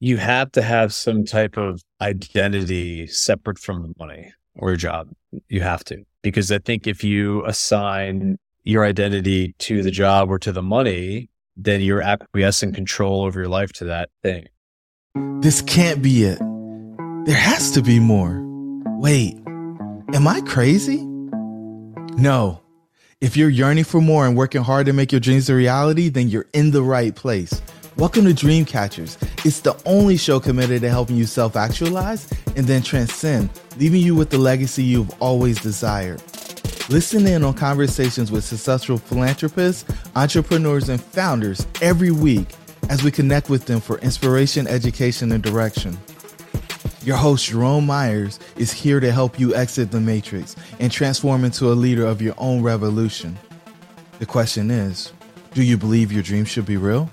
You have to have some type of identity separate from the money or your job. You have to. Because I think if you assign your identity to the job or to the money, then you're acquiescing control over your life to that thing. This can't be it. There has to be more. Wait, am I crazy? No. If you're yearning for more and working hard to make your dreams a reality, then you're in the right place. Welcome to Dreamcatchers. It's the only show committed to helping you self actualize and then transcend, leaving you with the legacy you've always desired. Listen in on conversations with successful philanthropists, entrepreneurs, and founders every week as we connect with them for inspiration, education, and direction. Your host, Jerome Myers, is here to help you exit the matrix and transform into a leader of your own revolution. The question is do you believe your dreams should be real?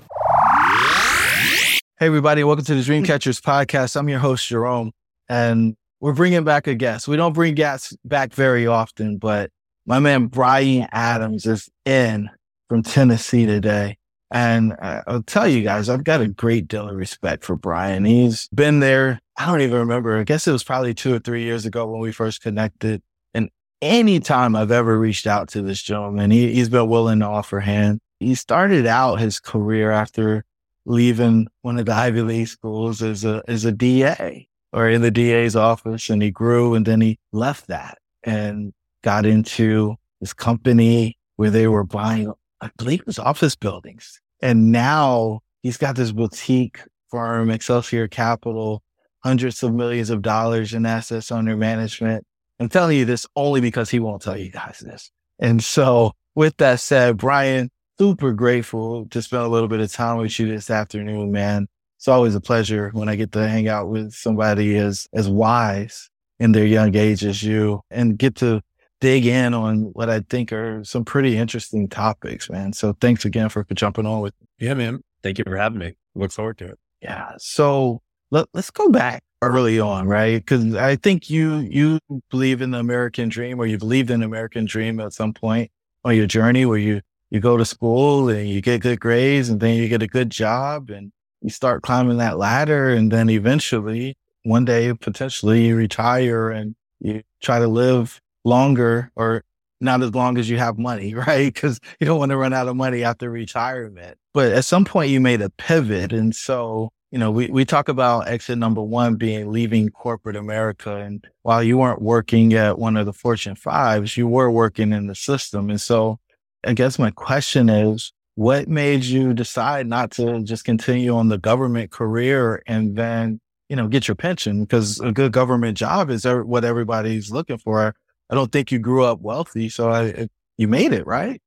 Hey, everybody, welcome to the Dreamcatchers podcast. I'm your host, Jerome, and we're bringing back a guest. We don't bring guests back very often, but my man Brian Adams is in from Tennessee today. And uh, I'll tell you guys, I've got a great deal of respect for Brian. He's been there. I don't even remember. I guess it was probably two or three years ago when we first connected. And anytime I've ever reached out to this gentleman, he, he's been willing to offer hand. He started out his career after leaving one of the Ivy League schools as a, as a DA or in the DA's office. And he grew and then he left that and got into this company where they were buying, I believe it was office buildings. And now he's got this boutique firm, Excelsior Capital, hundreds of millions of dollars in assets under management. I'm telling you this only because he won't tell you guys this. And so with that said, Brian, super grateful to spend a little bit of time with you this afternoon, man. It's always a pleasure when I get to hang out with somebody as, as wise in their young age as you and get to dig in on what I think are some pretty interesting topics, man. So thanks again for, jumping on with me. Yeah, man. Thank you for having me. Look forward to it. Yeah. So let, let's go back early on, right? Cause I think you, you believe in the American dream or you believed in the American dream at some point on your journey where you you go to school and you get good grades and then you get a good job and you start climbing that ladder. And then eventually one day, potentially you retire and you try to live longer or not as long as you have money, right? Because you don't want to run out of money after retirement. But at some point you made a pivot. And so, you know, we, we talk about exit number one being leaving corporate America. And while you weren't working at one of the Fortune fives, you were working in the system. And so I guess my question is, what made you decide not to just continue on the government career and then, you know, get your pension? Because a good government job is what everybody's looking for. I don't think you grew up wealthy, so I, you made it, right?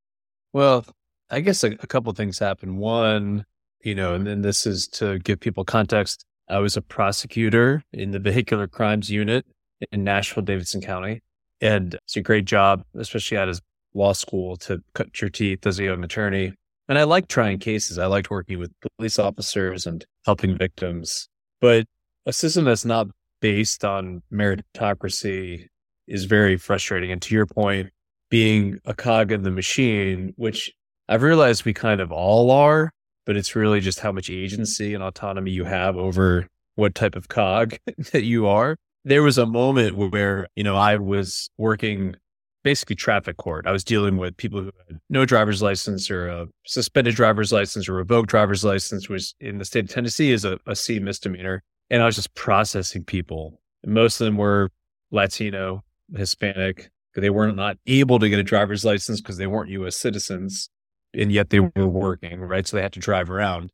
Well, I guess a, a couple things happened. One, you know, and then this is to give people context. I was a prosecutor in the vehicular crimes unit in Nashville, Davidson County. And it's a great job, especially at his law school to cut your teeth as a young attorney. And I liked trying cases. I liked working with police officers and helping victims. But a system that's not based on meritocracy is very frustrating. And to your point, being a cog in the machine, which I've realized we kind of all are, but it's really just how much agency and autonomy you have over what type of cog that you are. There was a moment where, you know, I was working basically traffic court. I was dealing with people who had no driver's license or a suspended driver's license or revoked driver's license, which in the state of Tennessee is a, a C misdemeanor. And I was just processing people. And most of them were Latino, Hispanic. They weren't not able to get a driver's license because they weren't U.S. citizens, and yet they were working, right? So they had to drive around.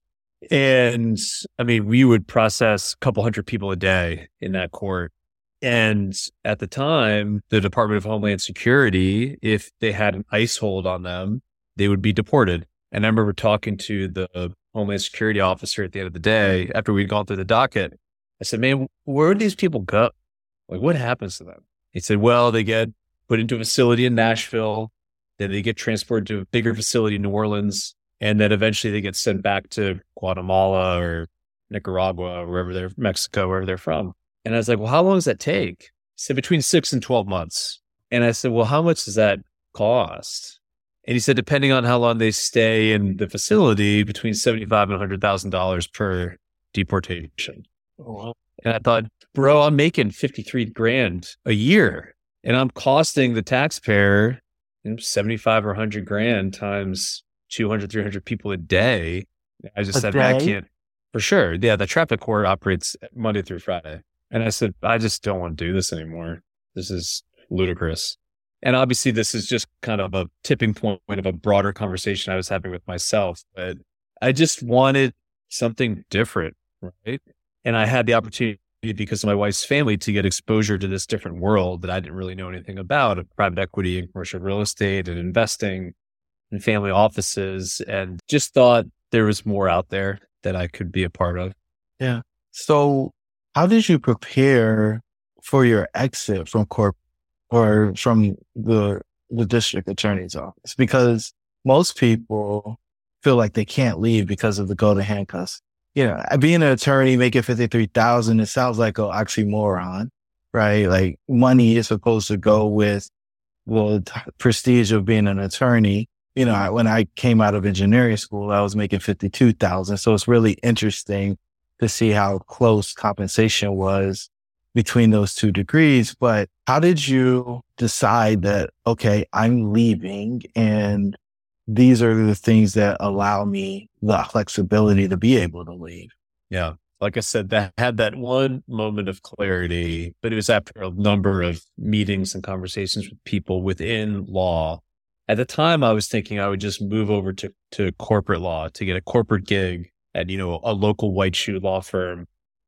And I mean, we would process a couple hundred people a day in that court. And at the time, the Department of Homeland Security, if they had an ICE hold on them, they would be deported. And I remember talking to the Homeland Security officer at the end of the day after we'd gone through the docket. I said, man, where would these people go? Like, what happens to them? He said, well, they get put into a facility in Nashville, then they get transported to a bigger facility in New Orleans, and then eventually they get sent back to Guatemala or Nicaragua or wherever they're from Mexico, wherever they're from. And I was like, well, how long does that take? He said between six and 12 months. And I said, well, how much does that cost? And he said, depending on how long they stay in the facility, between seventy-five and hundred thousand dollars per deportation. Oh, wow. And I thought, bro, I'm making 53 grand a year and I'm costing the taxpayer you know, 75 or 100 grand times 200, 300 people a day. I just A said, I can't for sure. Yeah. The traffic court operates Monday through Friday. And I said, I just don't want to do this anymore. This is ludicrous. And obviously, this is just kind of a tipping point of a broader conversation I was having with myself. But I just wanted something different. Right. And I had the opportunity because of my wife's family to get exposure to this different world that I didn't really know anything about private equity and commercial real estate and investing and family offices and just thought there was more out there that I could be a part of. Yeah. So, how did you prepare for your exit from corp or from the the district attorney's office? Because most people feel like they can't leave because of the golden handcuffs. You know, uh, being an attorney making fifty three thousand, it sounds like an oxymoron, right? Like money is supposed to go with well, prestige of being an attorney. You know, when I came out of engineering school, I was making fifty two thousand. So it's really interesting to see how close compensation was between those two degrees. But how did you decide that, okay, I'm leaving and these are the things that allow me the flexibility to be able to leave? Yeah. Like I said, that had that one moment of clarity, but it was after a number of meetings and conversations with people within law. At the time, I was thinking I would just move over to, to corporate law to get a corporate gig at, you know, a local white shoe law firm.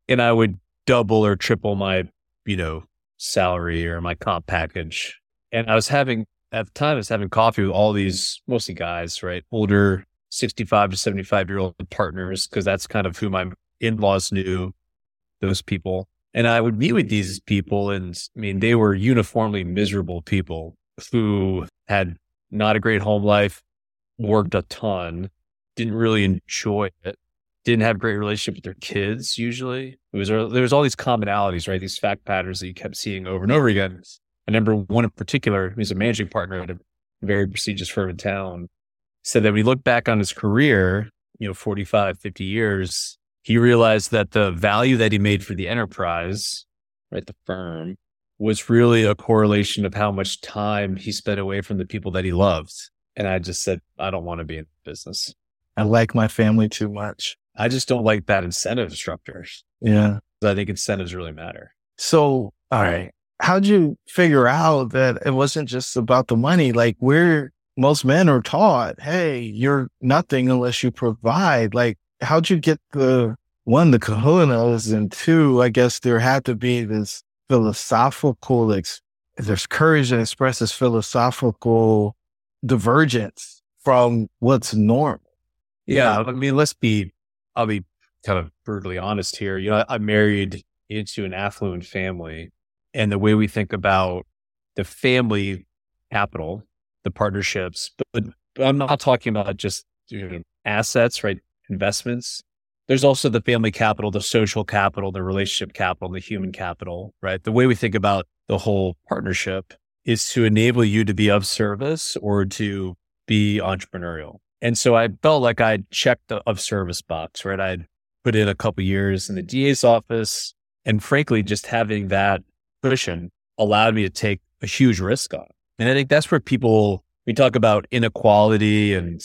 And I would double or triple my, you know, salary or my comp package. And I was having, at the time, I was having coffee with all these mostly guys, right? Older 65 to 75 year old partners, because that's kind of who my in laws knew, those people. And I would meet with these people. And I mean, they were uniformly miserable people who had not a great home life, worked a ton, didn't really enjoy it, didn't have a great relationship with their kids usually. It was, there was all these commonalities, right? These fact patterns that you kept seeing over and over again. I remember one in particular, he's a managing partner at a very prestigious firm in town, said that when he looked back on his career, you know, 45, 50 years, he realized that the value that he made for the enterprise, right, the firm, was really a correlation of how much time he spent away from the people that he loved. And I just said, I don't want to be in business. I like my family too much. I just don't like that incentive structure. Yeah. I think incentives really matter. So, all right. How'd you figure out that it wasn't just about the money? Like we're, most men are taught, Hey, you're nothing unless you provide. Like, how'd you get the one, the kahunas and two, I guess there had to be this philosophical, ex- there's courage that expresses philosophical divergence from what's normal. Yeah. I mean, let's be, I'll be kind of brutally honest here. You know, I, married into an affluent family and the way we think about the family capital, the partnerships, but, but I'm not talking about just you know, assets, right? Investments. There's also the family capital, the social capital, the relationship capital, the human capital, right? The way we think about the whole partnership is to enable you to be of service or to be entrepreneurial. And so I felt like I'd checked the of service box, right? I'd put in a couple years in the DA's office. And frankly, just having that cushion allowed me to take a huge risk on. And I think that's where people, we talk about inequality and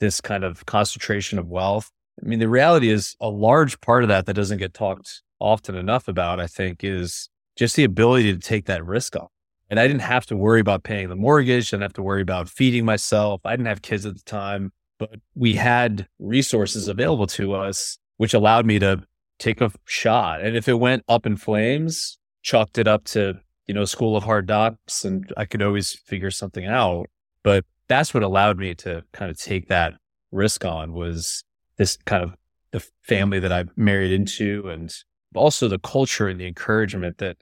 this kind of concentration of wealth. I mean, the reality is a large part of that that doesn't get talked often enough about, I think, is just the ability to take that risk on. And I didn't have to worry about paying the mortgage. I didn't have to worry about feeding myself. I didn't have kids at the time, but we had resources available to us, which allowed me to take a shot. And if it went up in flames, chalked it up to, you know, school of hard knocks and I could always figure something out. But that's what allowed me to kind of take that risk on was this kind of the family that I married into and also the culture and the encouragement that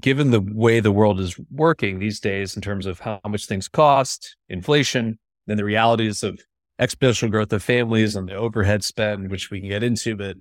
given the way the world is working these days in terms of how much things cost, inflation, then the realities of exponential growth of families and the overhead spend, which we can get into, but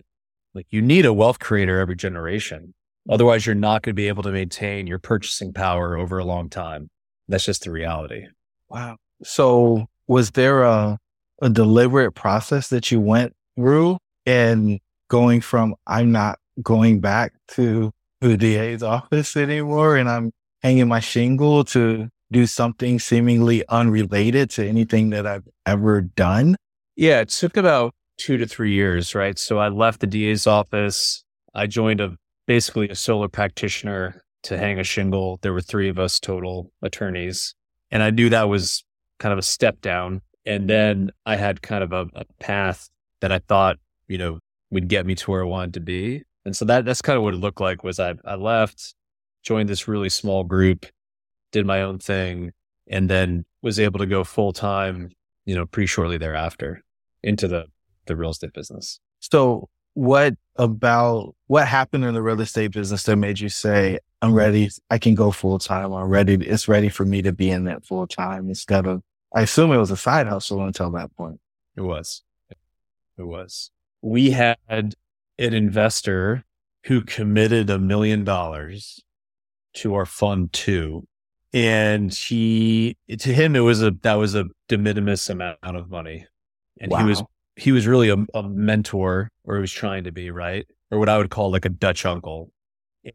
like you need a wealth creator every generation. Otherwise, you're not going to be able to maintain your purchasing power over a long time. That's just the reality. Wow. So was there a, a deliberate process that you went through in going from I'm not going back to the DA's office anymore and I'm hanging my shingle to do something seemingly unrelated to anything that I've ever done? Yeah, it took about two to three years, right? So I left the DA's office. I joined a basically a solo practitioner to hang a shingle. There were three of us total attorneys. And I knew that was kind of a step down. And then I had kind of a, a path that I thought, you know, would get me to where I wanted to be. And so that that's kind of what it looked like was I, I left, joined this really small group, did my own thing, and then was able to go full time, you know, pretty shortly thereafter into the the real estate business. So what about what happened in the real estate business that made you say, I'm ready, I can go full time, I'm ready, it's ready for me to be in that full time instead of I assume it was a side hustle until that point. It was. It was. We had an investor who committed a million dollars to our fund two. And he, to him, it was a, that was a de minimis amount of money. And wow. he was he was really a, a mentor, or he was trying to be, right? Or what I would call like a Dutch uncle.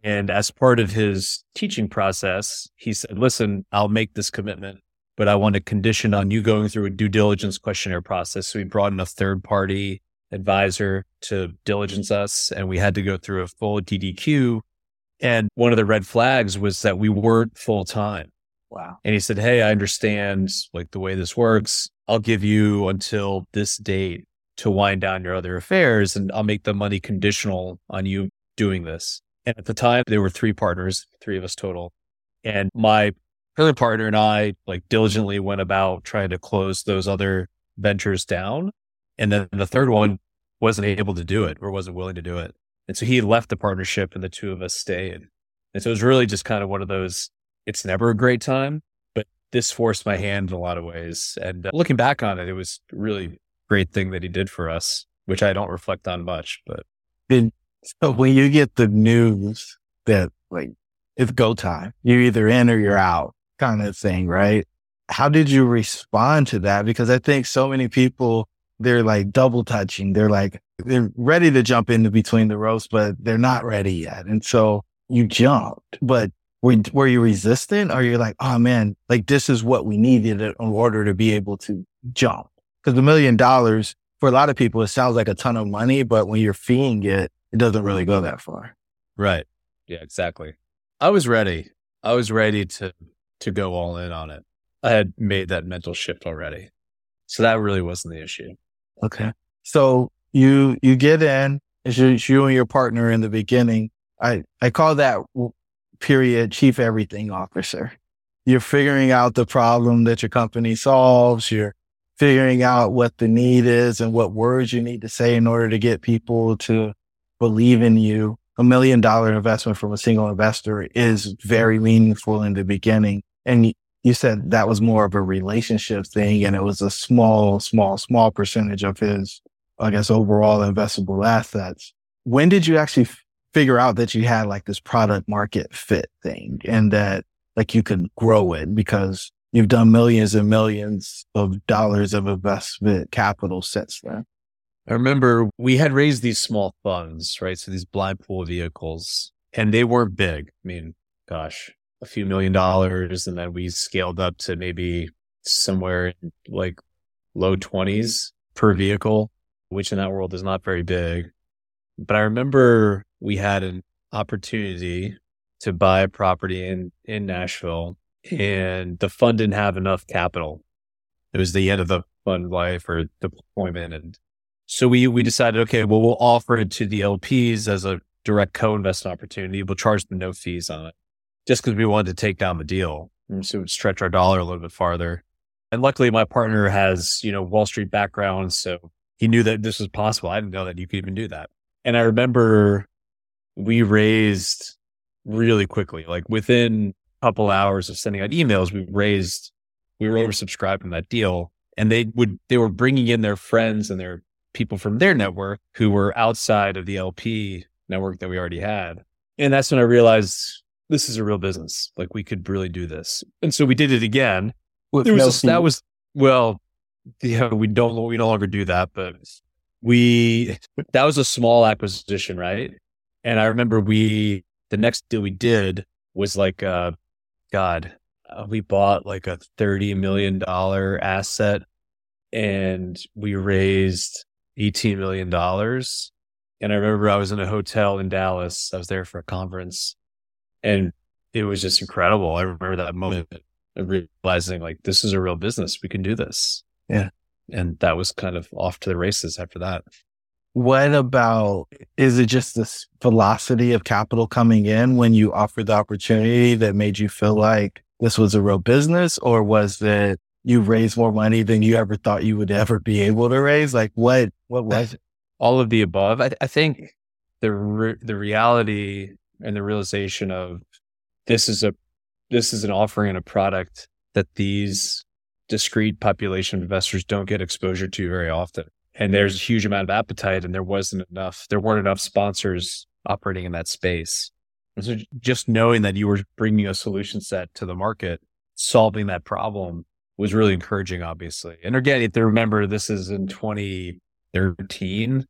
And as part of his teaching process, he said, listen, I'll make this commitment, but I want a condition on you going through a due diligence questionnaire process. So we brought in a third party advisor to diligence us and we had to go through a full DDQ. And one of the red flags was that we weren't full time. Wow. And he said, Hey, I understand like the way this works. I'll give you until this date to wind down your other affairs and I'll make the money conditional on you doing this. And at the time, there were three partners, three of us total. And my other partner and I like diligently went about trying to close those other ventures down. And then the third one wasn't able to do it or wasn't willing to do it. And so he left the partnership and the two of us stayed. And so it was really just kind of one of those, it's never a great time, but this forced my hand in a lot of ways. And uh, looking back on it, it was really great thing that he did for us, which I don't reflect on much, but. So when you get the news that like it's go time, you're either in or you're out kind of thing, right? How did you respond to that? Because I think so many people, they're like double touching. They're like, they're ready to jump into between the ropes, but they're not ready yet. And so you jumped, but were, were you resistant or you're like, oh man, like this is what we needed in order to be able to jump? Because a million dollars for a lot of people, it sounds like a ton of money, but when you're feeing it, it doesn't really go that far. Right. Yeah, exactly. I was ready. I was ready to to go all in on it. I had made that mental shift already. So that really wasn't the issue. Okay. So you you get in, it's you and your partner in the beginning. I I call that period chief everything officer. You're figuring out the problem that your company solves. You're figuring out what the need is and what words you need to say in order to get people to believe in you. A million dollar investment from a single investor is very meaningful in the beginning. And you said that was more of a relationship thing and it was a small, small, small percentage of his, I guess, overall investable assets. When did you actually figure out that you had like this product market fit thing and that like you could grow it because you've done millions and millions of dollars of investment capital since then. I remember we had raised these small funds, right? So these blind pool vehicles, and they weren't big. I mean, gosh, a few million dollars. And then we scaled up to maybe somewhere like low 20s per vehicle, which in that world is not very big. But I remember we had an opportunity to buy a property in, in Nashville and the fund didn't have enough capital. It was the end of the fund life or deployment. And so we, we decided, okay, well, we'll offer it to the LPs as a direct co-investment opportunity. We'll charge them no fees on it just because we wanted to take down the deal. And so it would stretch our dollar a little bit farther. And luckily my partner has, you know, Wall Street background. So he knew that this was possible. I didn't know that you could even do that. And I remember we raised really quickly, like within a couple hours of sending out emails, we raised, we were oversubscribed in that deal. And they would, they were bringing in their friends and their people from their network who were outside of the LP network that we already had. And that's when I realized this is a real business. Like we could really do this. And so we did it again. With there was that was well, yeah, we don't we no longer do that, but we that was a small acquisition, right? And I remember we the next deal we did was like uh God, uh, we bought like a thirty million dollar asset, and we raised eighteen million dollars. And I remember I was in a hotel in Dallas. I was there for a conference, and it was just incredible. I remember that moment of realizing like this is a real business. We can do this. Yeah. And that was kind of off to the races after that. What about is it just this velocity of capital coming in when you offered the opportunity that made you feel like this was a real business, or was it you raised more money than you ever thought you would ever be able to raise? Like what what was it? All of the above. I, I think the re- the reality and the realization of this is a this is an offering and a product that these discrete population of investors don't get exposure to very often. And there's a huge amount of appetite and there wasn't enough, there weren't enough sponsors operating in that space. And so just knowing that you were bringing a solution set to the market, solving that problem was really encouraging, obviously. And again, if remember, this is in 2013.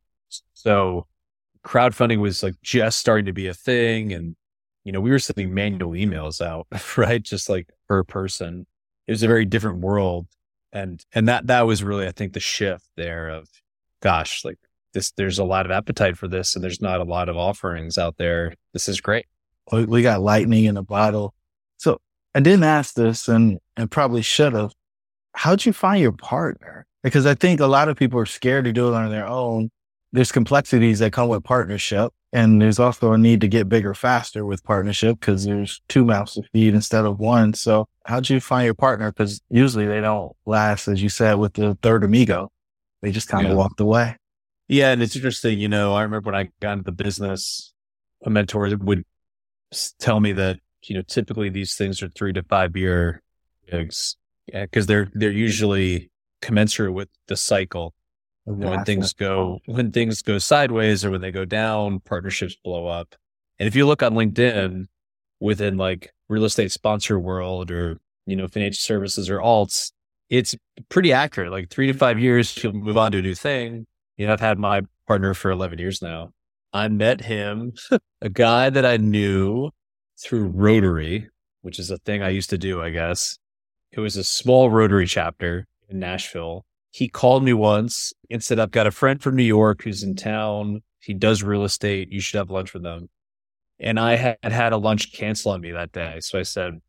So crowdfunding was like just starting to be a thing. And, you know, we were sending manual emails out, right? Just like per person. It was a very different world. And, and that, that was really, I think the shift there of, gosh, like this, there's a lot of appetite for this and there's not a lot of offerings out there. This is great. We got lightning in a bottle. So I didn't ask this and, and probably should have. How'd you find your partner? Because I think a lot of people are scared to do it on their own there's complexities that come with partnership. And there's also a need to get bigger faster with partnership because there's two mouths to feed instead of one. So how'd you find your partner? Because usually they don't last, as you said, with the third amigo. They just kind of yeah. walked away. Yeah. And it's interesting. You know, I remember when I got into the business, a mentor would tell me that, you know, typically these things are three to five year gigs because they're, they're usually commensurate with the cycle when things go when things go sideways or when they go down, partnerships blow up. And if you look on LinkedIn within like real estate sponsor world or you know financial services or alts, it's pretty accurate. Like three to five years, you'll move on to a new thing. You know, I've had my partner for eleven years now. I met him, a guy that I knew through Rotary, which is a thing I used to do, I guess. It was a small Rotary chapter in Nashville he called me once and said, I've got a friend from New York who's in town. He does real estate. You should have lunch with them. And I had had a lunch cancel on me that day. So I said,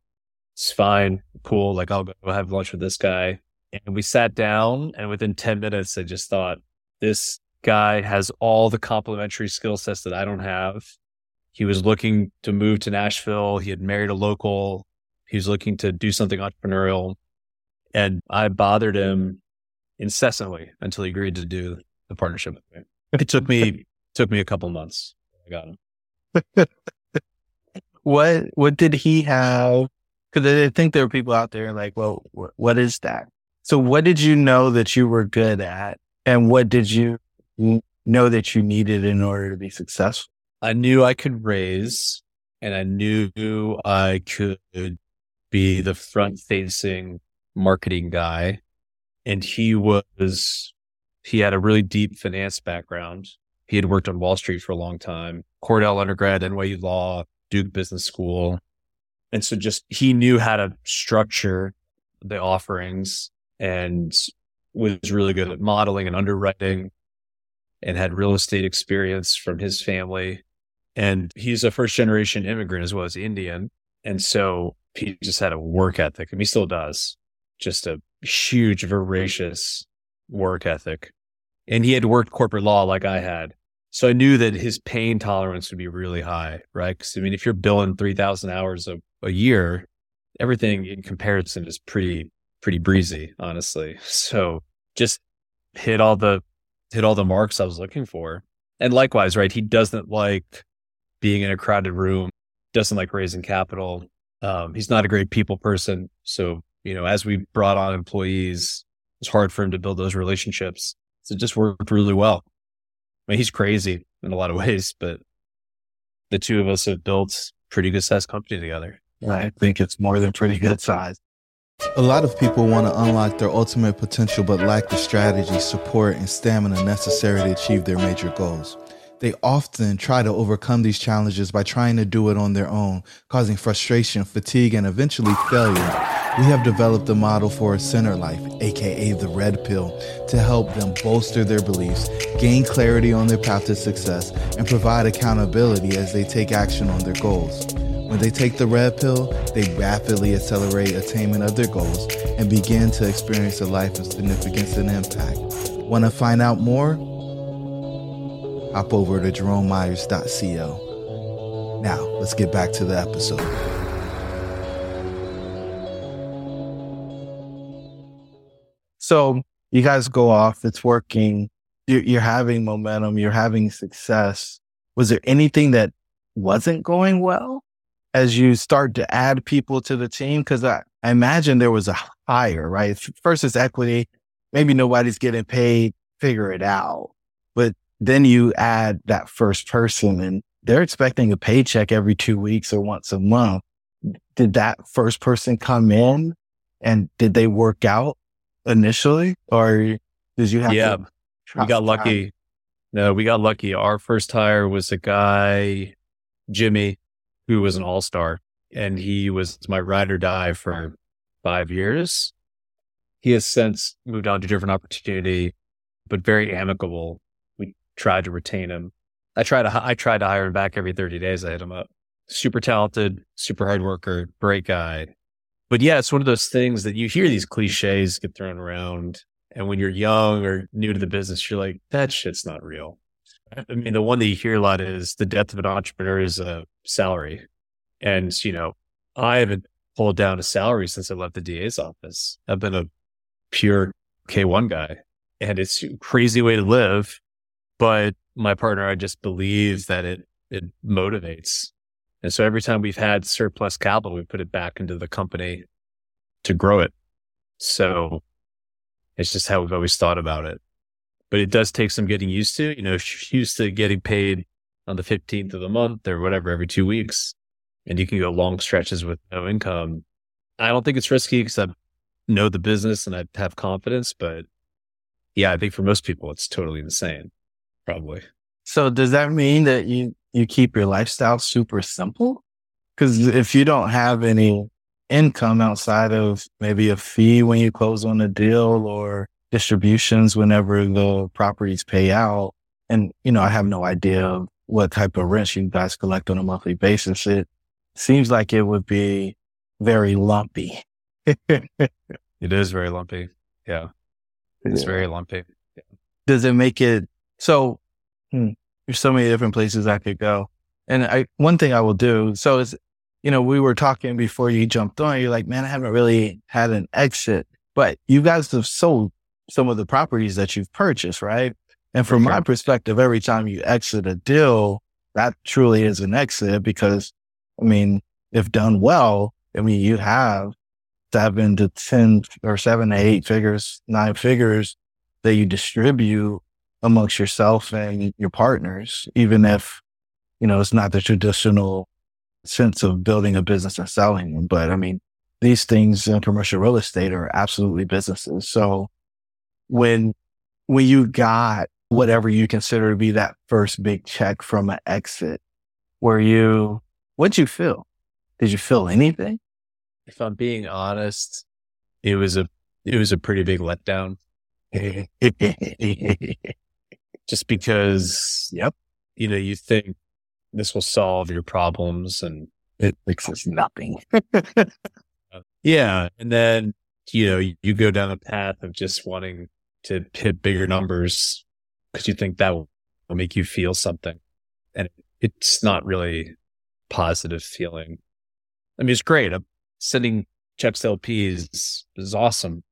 it's fine. Cool. Like I'll go have lunch with this guy. And we sat down and within 10 minutes, I just thought this guy has all the complementary skill sets that I don't have. He was looking to move to Nashville. He had married a local. He was looking to do something entrepreneurial. And I bothered him incessantly until he agreed to do the partnership with me. It took me took me a couple months. I got him. what what did he have? Because I think there were people out there like, well, wh- what is that? So what did you know that you were good at, and what did you know that you needed in order to be successful? I knew I could raise, and I knew I could be the front facing marketing guy and he was he had a really deep finance background. He had worked on Wall Street for a long time. Cornell undergrad, NYU Law, Duke Business School. And so just he knew how to structure the offerings and was really good at modeling and underwriting and had real estate experience from his family. And he's a first generation immigrant as well as Indian. And so he just had a work ethic and he still does just a huge, voracious work ethic. And he had worked corporate law like I had. So I knew that his pain tolerance would be really high, right? Because I mean, if you're billing 3,000 hours a, a year, everything in comparison is pretty, pretty breezy, honestly. So just hit all the, hit all the marks I was looking for. And likewise, right? He doesn't like being in a crowded room, doesn't like raising capital. Um, he's not a great people person. So, you know, as we brought on employees, it's hard for him to build those relationships. So it just worked really well. I mean, he's crazy in a lot of ways, but the two of us have built pretty good sized company together. I think it's more than pretty good size. A lot of people want to unlock their ultimate potential but lack the strategy, support, and stamina necessary to achieve their major goals. They often try to overcome these challenges by trying to do it on their own, causing frustration, fatigue, and eventually failure. We have developed a model for a center life, aka the red pill, to help them bolster their beliefs, gain clarity on their path to success, and provide accountability as they take action on their goals. When they take the red pill, they rapidly accelerate attainment of their goals and begin to experience a life of significance and impact. Want to find out more? hop over to jeromemyers.co. Now, let's get back to the episode. So you guys go off, it's working, you're, you're having momentum, you're having success. Was there anything that wasn't going well as you start to add people to the team? Cause I, I imagine there was a hire, right? First it's equity. Maybe nobody's getting paid, figure it out. But then you add that first person and they're expecting a paycheck every two weeks or once a month. Did that first person come in and did they work out initially or did you have yeah, we got lucky. No, we got lucky. Our first hire was a guy, Jimmy, who was an all star and he was my ride or die for five years. He has since moved on to different opportunity, but very amicable We tried to retain him. I tried to I tried to hire him back every 30 days. I hit him up. Super talented, super hard worker, great guy. But yeah, it's one of those things that you hear these cliches get thrown around. And when you're young or new to the business, you're like, that shit's not real. I mean, the one that you hear a lot is the death of an entrepreneur is a salary. And, you know, I haven't pulled down a salary since I left the DA's office. I've been a pure K1 guy and it's a crazy way to live but my partner, I just believe that it, it motivates. And so every time we've had surplus capital, we put it back into the company to grow it. So it's just how we've always thought about it. But it does take some getting used to, you know, used to getting paid on the 15th of the month or whatever every two weeks. And you can go long stretches with no income. I don't think it's risky because I know the business and I have confidence. But yeah, I think for most people, it's totally insane probably. So does that mean that you, you keep your lifestyle super simple? Cause if you don't have any income outside of maybe a fee when you close on a deal or distributions whenever the properties pay out. And, you know, I have no idea what type of rents you guys collect on a monthly basis. It seems like it would be very lumpy. it is very lumpy. Yeah. It's yeah. very lumpy. Yeah. Does it make it so hmm, there's so many different places I could go. And I, one thing I will do. So is, you know, we were talking before you jumped on, you're like, man, I haven't really had an exit, but you guys have sold some of the properties that you've purchased, right? And from my perspective, every time you exit a deal, that truly is an exit because I mean, if done well, I mean, you have seven to 10 or seven to eight figures, nine figures that you distribute amongst yourself and your partners, even if, you know, it's not the traditional sense of building a business and selling them. But I mean, these things in commercial real estate are absolutely businesses. So when, when you got whatever you consider to be that first big check from an exit, where you, what'd you feel? Did you feel anything? If I'm being honest, it was a it was a pretty big letdown. Just because, yep, you know, you think this will solve your problems and it fixes nothing. yeah. And then, you know, you, go down a path of just wanting to hit bigger numbers because you think that will, will make you feel something. And it's not really positive feeling. I mean, it's great. I'm sending checks to LPs is awesome.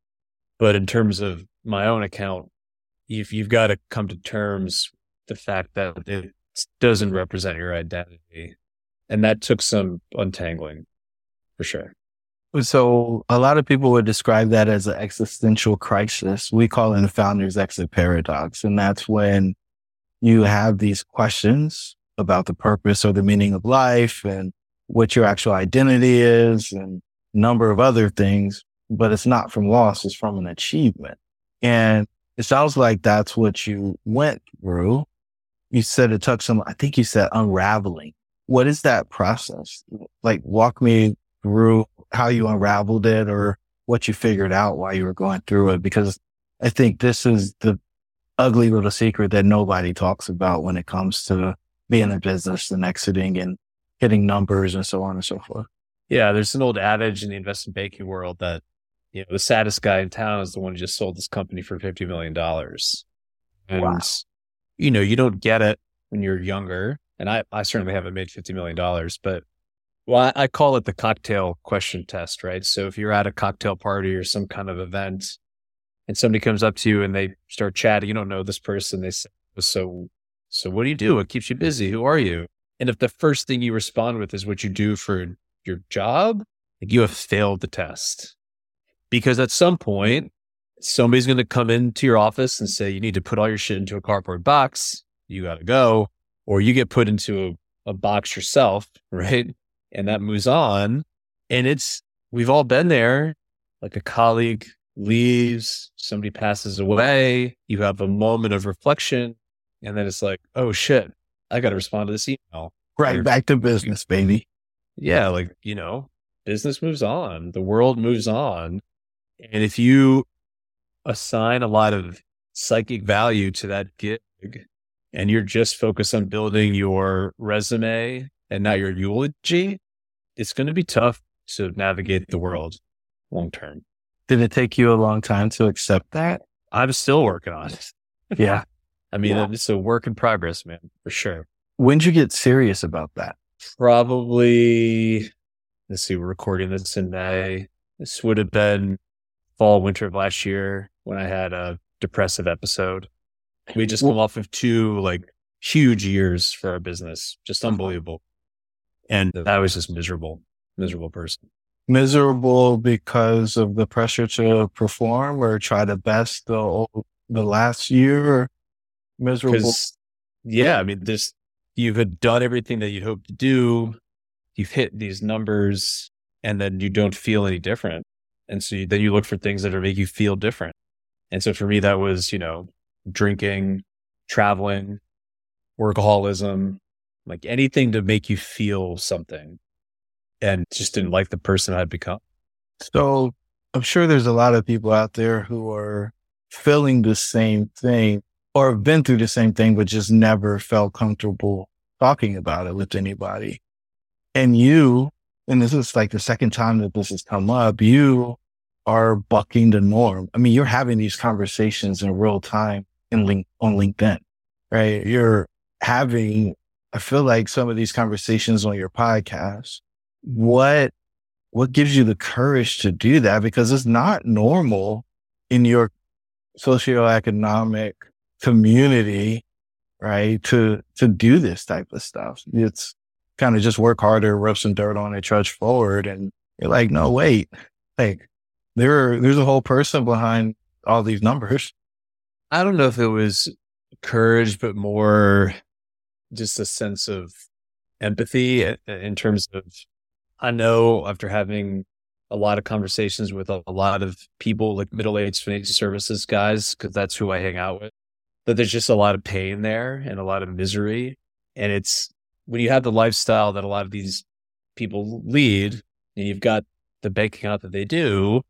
But in terms of my own account, you've, you've got to come to terms the fact that it doesn't represent your identity. And that took some untangling for sure. So a lot of people would describe that as an existential crisis. We call it the founder's exit paradox. And that's when you have these questions about the purpose or the meaning of life and what your actual identity is and a number of other things, but it's not from loss. It's from an achievement. And it sounds like that's what you went through. You said it took some, I think you said unraveling. What is that process? Like walk me through how you unraveled it or what you figured out while you were going through it. Because I think this is the ugly little secret that nobody talks about when it comes to being in business and exiting and hitting numbers and so on and so forth. Yeah. There's an old adage in the investment banking world that, you know, the saddest guy in town is the one who just sold this company for $50 million. And, wow. you know, you don't get it when you're younger. And I, I certainly haven't made $50 million, but well, I, I call it the cocktail question test, right? So if you're at a cocktail party or some kind of event and somebody comes up to you and they start chatting, you don't know this person. They say, so, so what do you do? What keeps you busy? Who are you? And if the first thing you respond with is what you do for your job, like you have failed the test because at some point somebody's going to come into your office and say, you need to put all your shit into a cardboard box. You got to go, or you get put into a, a box yourself, right? and that moves on. And it's, we've all been there. Like a colleague leaves, somebody passes away, you have a moment of reflection, and then it's like, oh shit, I got to respond to this email. Right. Or, back to business, baby. Yeah. Like, you know, business moves on, the world moves on. And if you assign a lot of psychic value to that gig and you're just focused on building your resume and not your eulogy, it's going to be tough to navigate the world long term. Did it take you a long time to accept that? I'm still working on it. Yeah. I mean, yeah. it's a work in progress, man, for sure. When'd you get serious about that? Probably, let's see, we're recording this in May. This would have been fall, winter of last year when I had a depressive episode. We just come off of two like huge years for our business, just uh-huh. unbelievable. And I was just miserable, miserable person. Miserable because of the pressure to perform or try to best the the last year. miserable. Yeah, I mean, this you've had done everything that you hope to do. You've hit these numbers, and then you don't feel any different. And so you, then you look for things that are make you feel different. And so for me, that was you know drinking, traveling, workaholism, like anything to make you feel something and just didn't like the person I'd become. So I'm sure there's a lot of people out there who are feeling the same thing or have been through the same thing, but just never felt comfortable talking about it with anybody. And you, and this is like the second time that this has come up, you are bucking the norm. I mean, you're having these conversations in real time in link on LinkedIn, right? You're having I feel like some of these conversations on your podcast, what, what gives you the courage to do that? Because it's not normal in your socioeconomic community, right? To, to do this type of stuff. It's kind of just work harder, rub some dirt on it, trudge forward. And you're like, no, wait, like there, there's a whole person behind all these numbers. I don't know if it was courage, but more just a sense of empathy eh, eh, in terms of I know after having a lot of conversations with a, lot of people like middle-aged financial services guys because that's who I hang out with that there's just a lot of pain there and a lot of misery and it's when you have the lifestyle that a lot of these people lead and you've got the bank account that they do,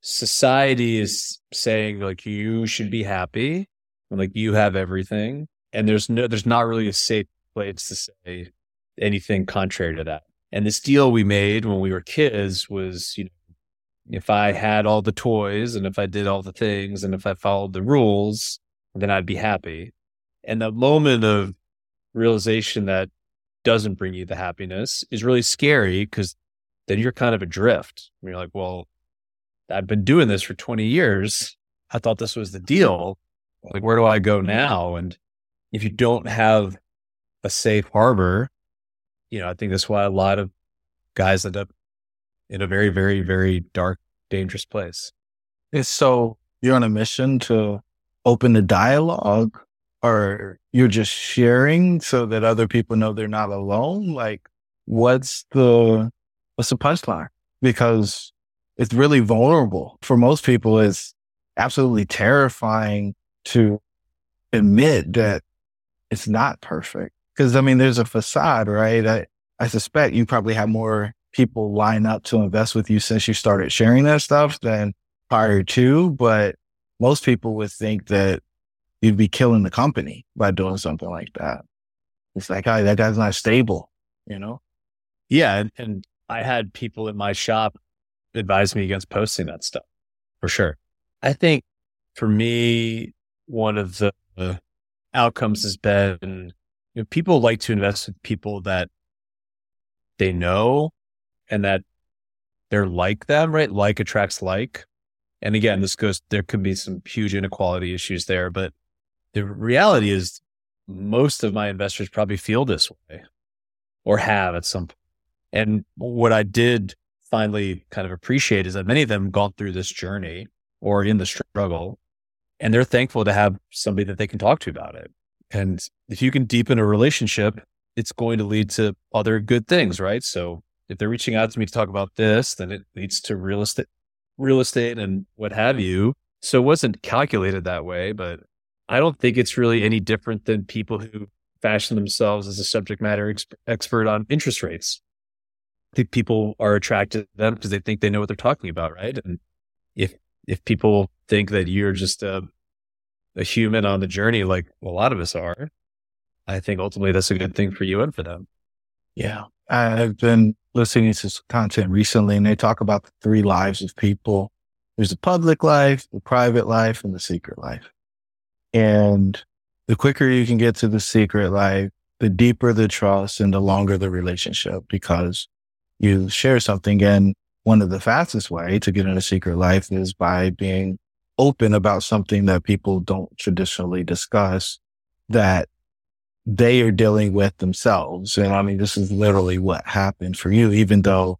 society is saying like you should be happy and like you have everything. And there's no there's not really a safe place to say anything contrary to that. And this deal we made when we were kids was, you know, if I had all the toys and if I did all the things and if I followed the rules, then I'd be happy. And the moment of realization that doesn't bring you the happiness is really scary because then you're kind of adrift. You're like, well, I've been doing this for 20 years. I thought this was the deal. Like, where do I go now? And if you don't have a safe harbor, you know, I think that's why a lot of guys end up in a very, very, very dark, dangerous place. It's so you're on a mission to open the dialogue or you're just sharing so that other people know they're not alone? Like, what's the, what's the punchline? Because it's really vulnerable for most people. It's absolutely terrifying to admit that it's not perfect. Cause I mean, there's a facade, right? I, I suspect you probably have more people line up to invest with you since you started sharing that stuff than prior to, but most people would think that you'd be killing the company by doing something like that. It's like, oh, that guy's not stable, you know? Yeah. And, and I had people in my shop advise me against posting that stuff for sure. I think for me, one of the outcomes has been you know, people like to invest with people that they know and that they're like them, right? Like attracts like. And again, this goes, there could be some huge inequality issues there, but the reality is most of my investors probably feel this way or have at some point. And what I did finally kind of appreciate is that many of them gone through this journey or in the struggle and they're thankful to have somebody that they can talk to about it. And if you can deepen a relationship, it's going to lead to other good things, right? So if they're reaching out to me to talk about this, then it leads to real estate, real estate and what have you. So it wasn't calculated that way, but I don't think it's really any different than people who fashion themselves as a subject matter ex- expert on interest rates. I think people are attracted to them because they think they know what they're talking about, right? And if if people think that you're just a a human on the journey, like a lot of us are, I think ultimately that's a good thing for you and for them. Yeah, I've been listening to some content recently, and they talk about the three lives of people. There's the public life, the private life, and the secret life. And the quicker you can get to the secret life, the deeper the trust and the longer the relationship because you share something. And one of the fastest way to get in a secret life is by being open about something that people don't traditionally discuss that they are dealing with themselves. And I mean, this is literally what happened for you, even though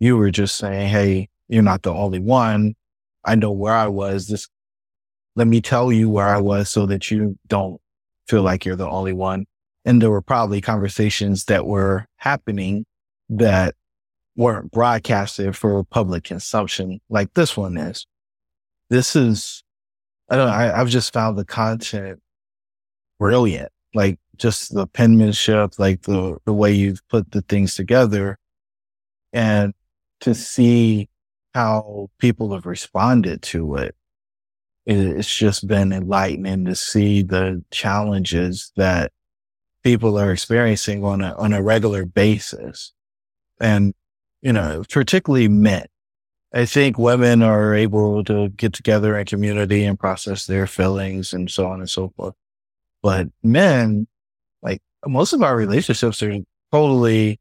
you were just saying, Hey, you're not the only one. I know where I was. This let me tell you where I was so that you don't feel like you're the only one. And there were probably conversations that were happening that weren't broadcasted for public consumption like this one is. This is, I don't know, I, I've just found the content brilliant. Like just the penmanship, like the, the way you've put the things together and to see how people have responded to it it's just been enlightening to see the challenges that people are experiencing on a, on a regular basis. And, you know, particularly men. I think women are able to get together in community and process their feelings and so on and so forth. But men, like most of our relationships are totally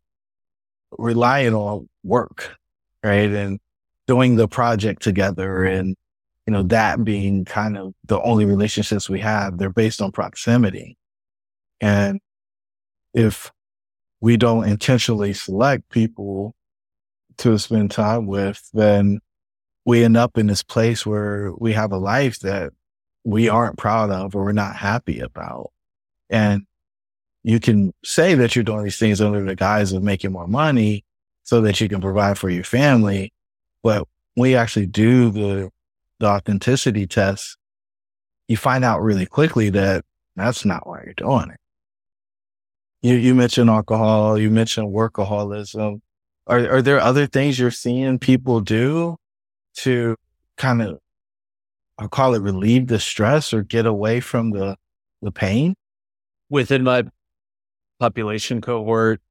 relying on work, right? And doing the project together and you know, that being kind of the only relationships we have, they're based on proximity. And if we don't intentionally select people to spend time with, then we end up in this place where we have a life that we aren't proud of or we're not happy about. And you can say that you're doing these things under the guise of making more money so that you can provide for your family. But we actually do the the authenticity test, you find out really quickly that that's not why you're doing it. You, you mentioned alcohol, you mentioned workaholism. Are are there other things you're seeing people do to kind of I'll call it relieve the stress or get away from the the pain? Within my population cohort,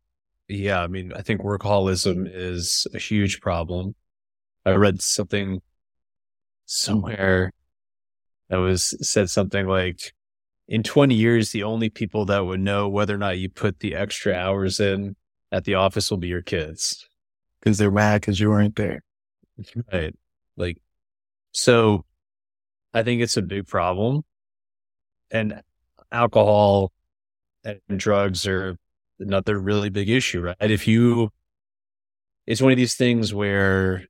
yeah, I mean, I think workaholism is a huge problem. I read something somewhere that was said something like in 20 years, the only people that would know whether or not you put the extra hours in at the office will be your kids. Cause they're mad because you weren't there. Right. Like, so I think it's a big problem. And alcohol and drugs are another really big issue, right? If you, it's one of these things where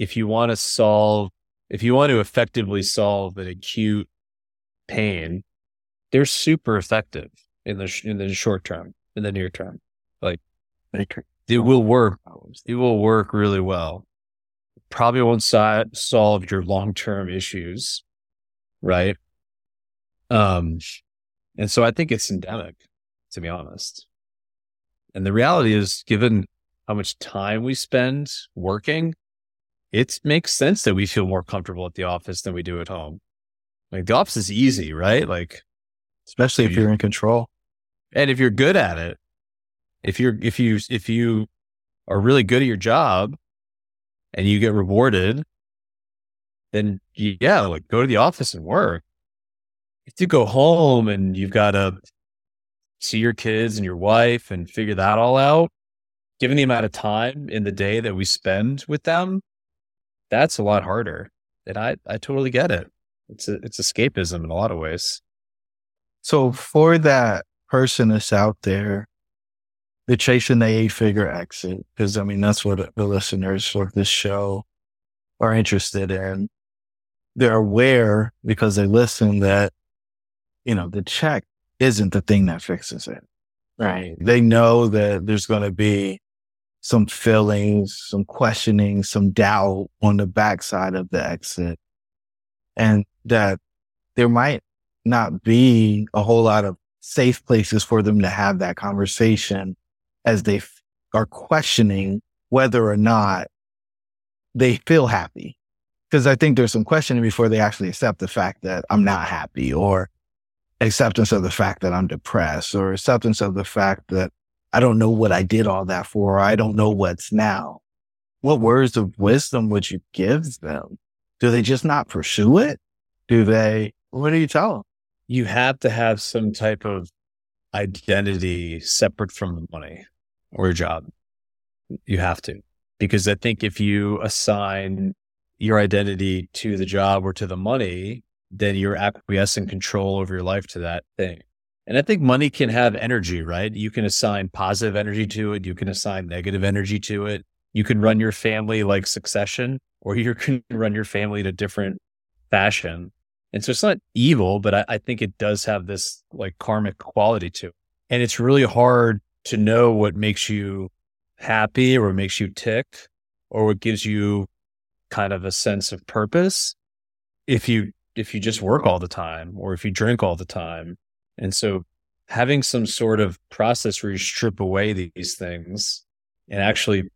if you want to solve, if you want to effectively solve an acute pain, they're super effective in the in the short term, in the near term. Like it will work. It will work really well. Probably won't si- solve your long term issues, right? Um, and so I think it's endemic, to be honest. And the reality is, given how much time we spend working, it makes sense that we feel more comfortable at the office than we do at home. Like the office is easy, right? Like, especially if you're in control. And if you're good at it, if you're, if you, if you are really good at your job and you get rewarded, then yeah, like go to the office and work. If you go home and you've got to see your kids and your wife and figure that all out, given the amount of time in the day that we spend with them, that's a lot harder. And I, I totally get it. It's a, it's escapism in a lot of ways. So for that person that's out there, they're chasing the eight figure exit, because I mean, that's what the listeners for this show are interested in. They're aware because they listen that, you know, the check isn't the thing that fixes it. Right. They know that there's going to be some feelings, some questioning, some doubt on the backside of the exit. And that there might not be a whole lot of safe places for them to have that conversation as they f- are questioning whether or not they feel happy. Cause I think there's some questioning before they actually accept the fact that I'm not happy or acceptance of the fact that I'm depressed or acceptance of the fact that I don't know what I did all that for. Or I don't know what's now. What words of wisdom would you give them? Do they just not pursue it? Do they, what do you tell them? You have to have some type of identity separate from the money or your job. You have to, because I think if you assign your identity to the job or to the money, then you're acquiescing control over your life to that thing. And I think money can have energy, right? You can assign positive energy to it. You can assign negative energy to it. You can run your family like succession, or you can run your family in a different fashion. And so it's not evil, but I, I think it does have this like karmic quality to it. And it's really hard to know what makes you happy or what makes you tick or what gives you kind of a sense of purpose if you if you just work all the time or if you drink all the time. And so having some sort of process where you strip away these things and actually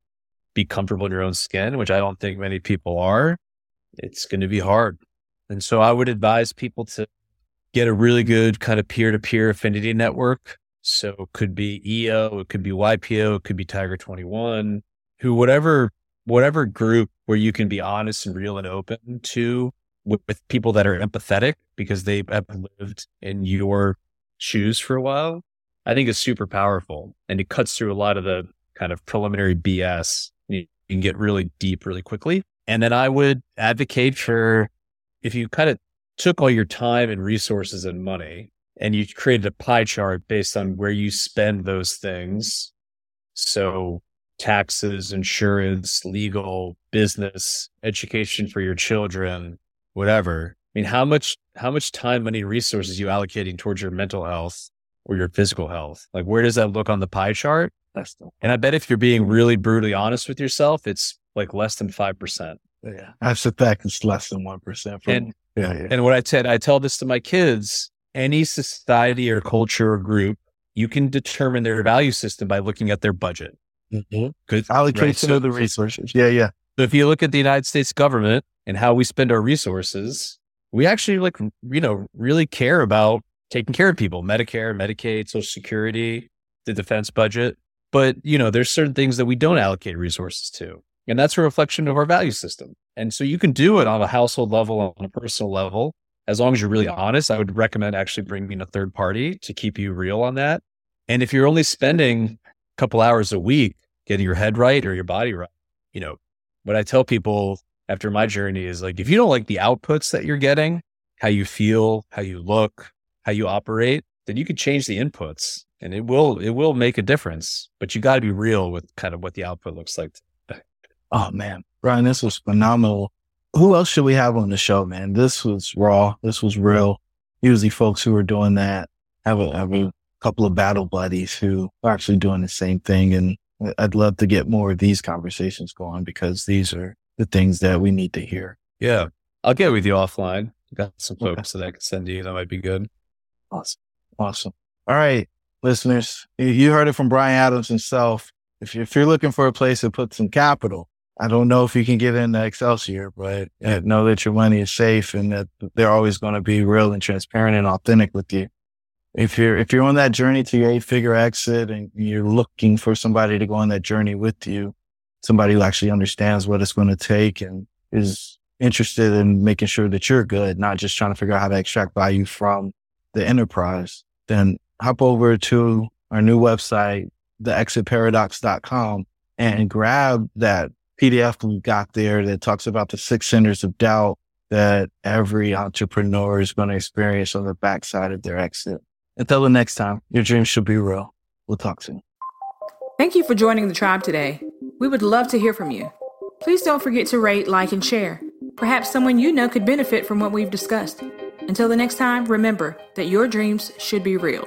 be comfortable in your own skin, which I don't think many people are, it's going to be hard. And so I would advise people to get a really good kind of peer to peer affinity network. So it could be EO, it could be YPO, it could be Tiger 21, who, whatever, whatever group where you can be honest and real and open to with, with people that are empathetic because they have lived in your shoes for a while, I think is super powerful. And it cuts through a lot of the kind of preliminary BS. You can get really deep really quickly. And then I would advocate for if you kind of took all your time and resources and money and you created a pie chart based on where you spend those things. So taxes, insurance, legal, business, education for your children, whatever. I mean, how much, how much time, money, resources you allocating towards your mental health or your physical health? Like, where does that look on the pie chart? And I bet if you're being really brutally honest with yourself, it's like less than 5%. Yeah. I suspect it's less than 1%. From, And, yeah, yeah. and what I said, I tell this to my kids, any society or culture or group, you can determine their value system by looking at their budget. Mm-hmm. Good allocation right? so, of the resources. Yeah, yeah. So if you look at the United States government and how we spend our resources, we actually like you know really care about taking care of people, Medicare, Medicaid, Social Security, the defense budget. But you know, there's certain things that we don't allocate resources to, and that's a reflection of our value system. And so you can do it on a household level, on a personal level, as long as you're really honest. I would recommend actually bringing a third party to keep you real on that. And if you're only spending a couple hours a week getting your head right or your body right, you know, what I tell people after my journey is like, if you don't like the outputs that you're getting, how you feel, how you look, how you operate, then you can change the inputs and it will, it will make a difference, but you got to be real with kind of what the output looks like. Oh man, Brian, this was phenomenal. Who else should we have on the show, man? This was raw. This was real. Usually folks who are doing that have a, have a couple of battle buddies who are actually doing the same thing. And I'd love to get more of these conversations going because these are the things that we need to hear. Yeah. I'll get with you offline. Got some folks okay. that I can send you that might be good. Awesome. Awesome. All right, listeners, you heard it from Brian Adams himself. If you're, if you're looking for a place to put some capital, I don't know if you can get into Excelsior, but uh, know that your money is safe and that they're always going to be real and transparent and authentic with you if you're if you're on that journey to your eight figure exit and you're looking for somebody to go on that journey with you, somebody who actually understands what it's going to take and is interested in making sure that you're good, not just trying to figure out how to extract value from the enterprise, then hop over to our new website, theexitparadox.com and grab that PDF we got there that talks about the six centers of doubt that every entrepreneur is going to experience on the backside of their exit. Until the next time, your dreams should be real. We'll talk soon. Thank you for joining the tribe today. We would love to hear from you. Please don't forget to rate, like, and share. Perhaps someone you know could benefit from what we've discussed. Until the next time, remember that your dreams should be real.